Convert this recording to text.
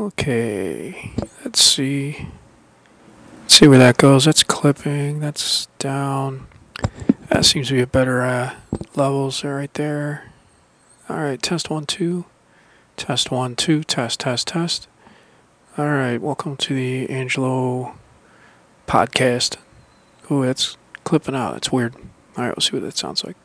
Okay, let's see. Let's see where that goes. That's clipping. That's down. That seems to be a better uh, levels right there. All right, test one, two. Test one, two. Test, test, test. All right, welcome to the Angelo podcast. Oh, that's clipping out. That's weird. All right, we'll see what that sounds like.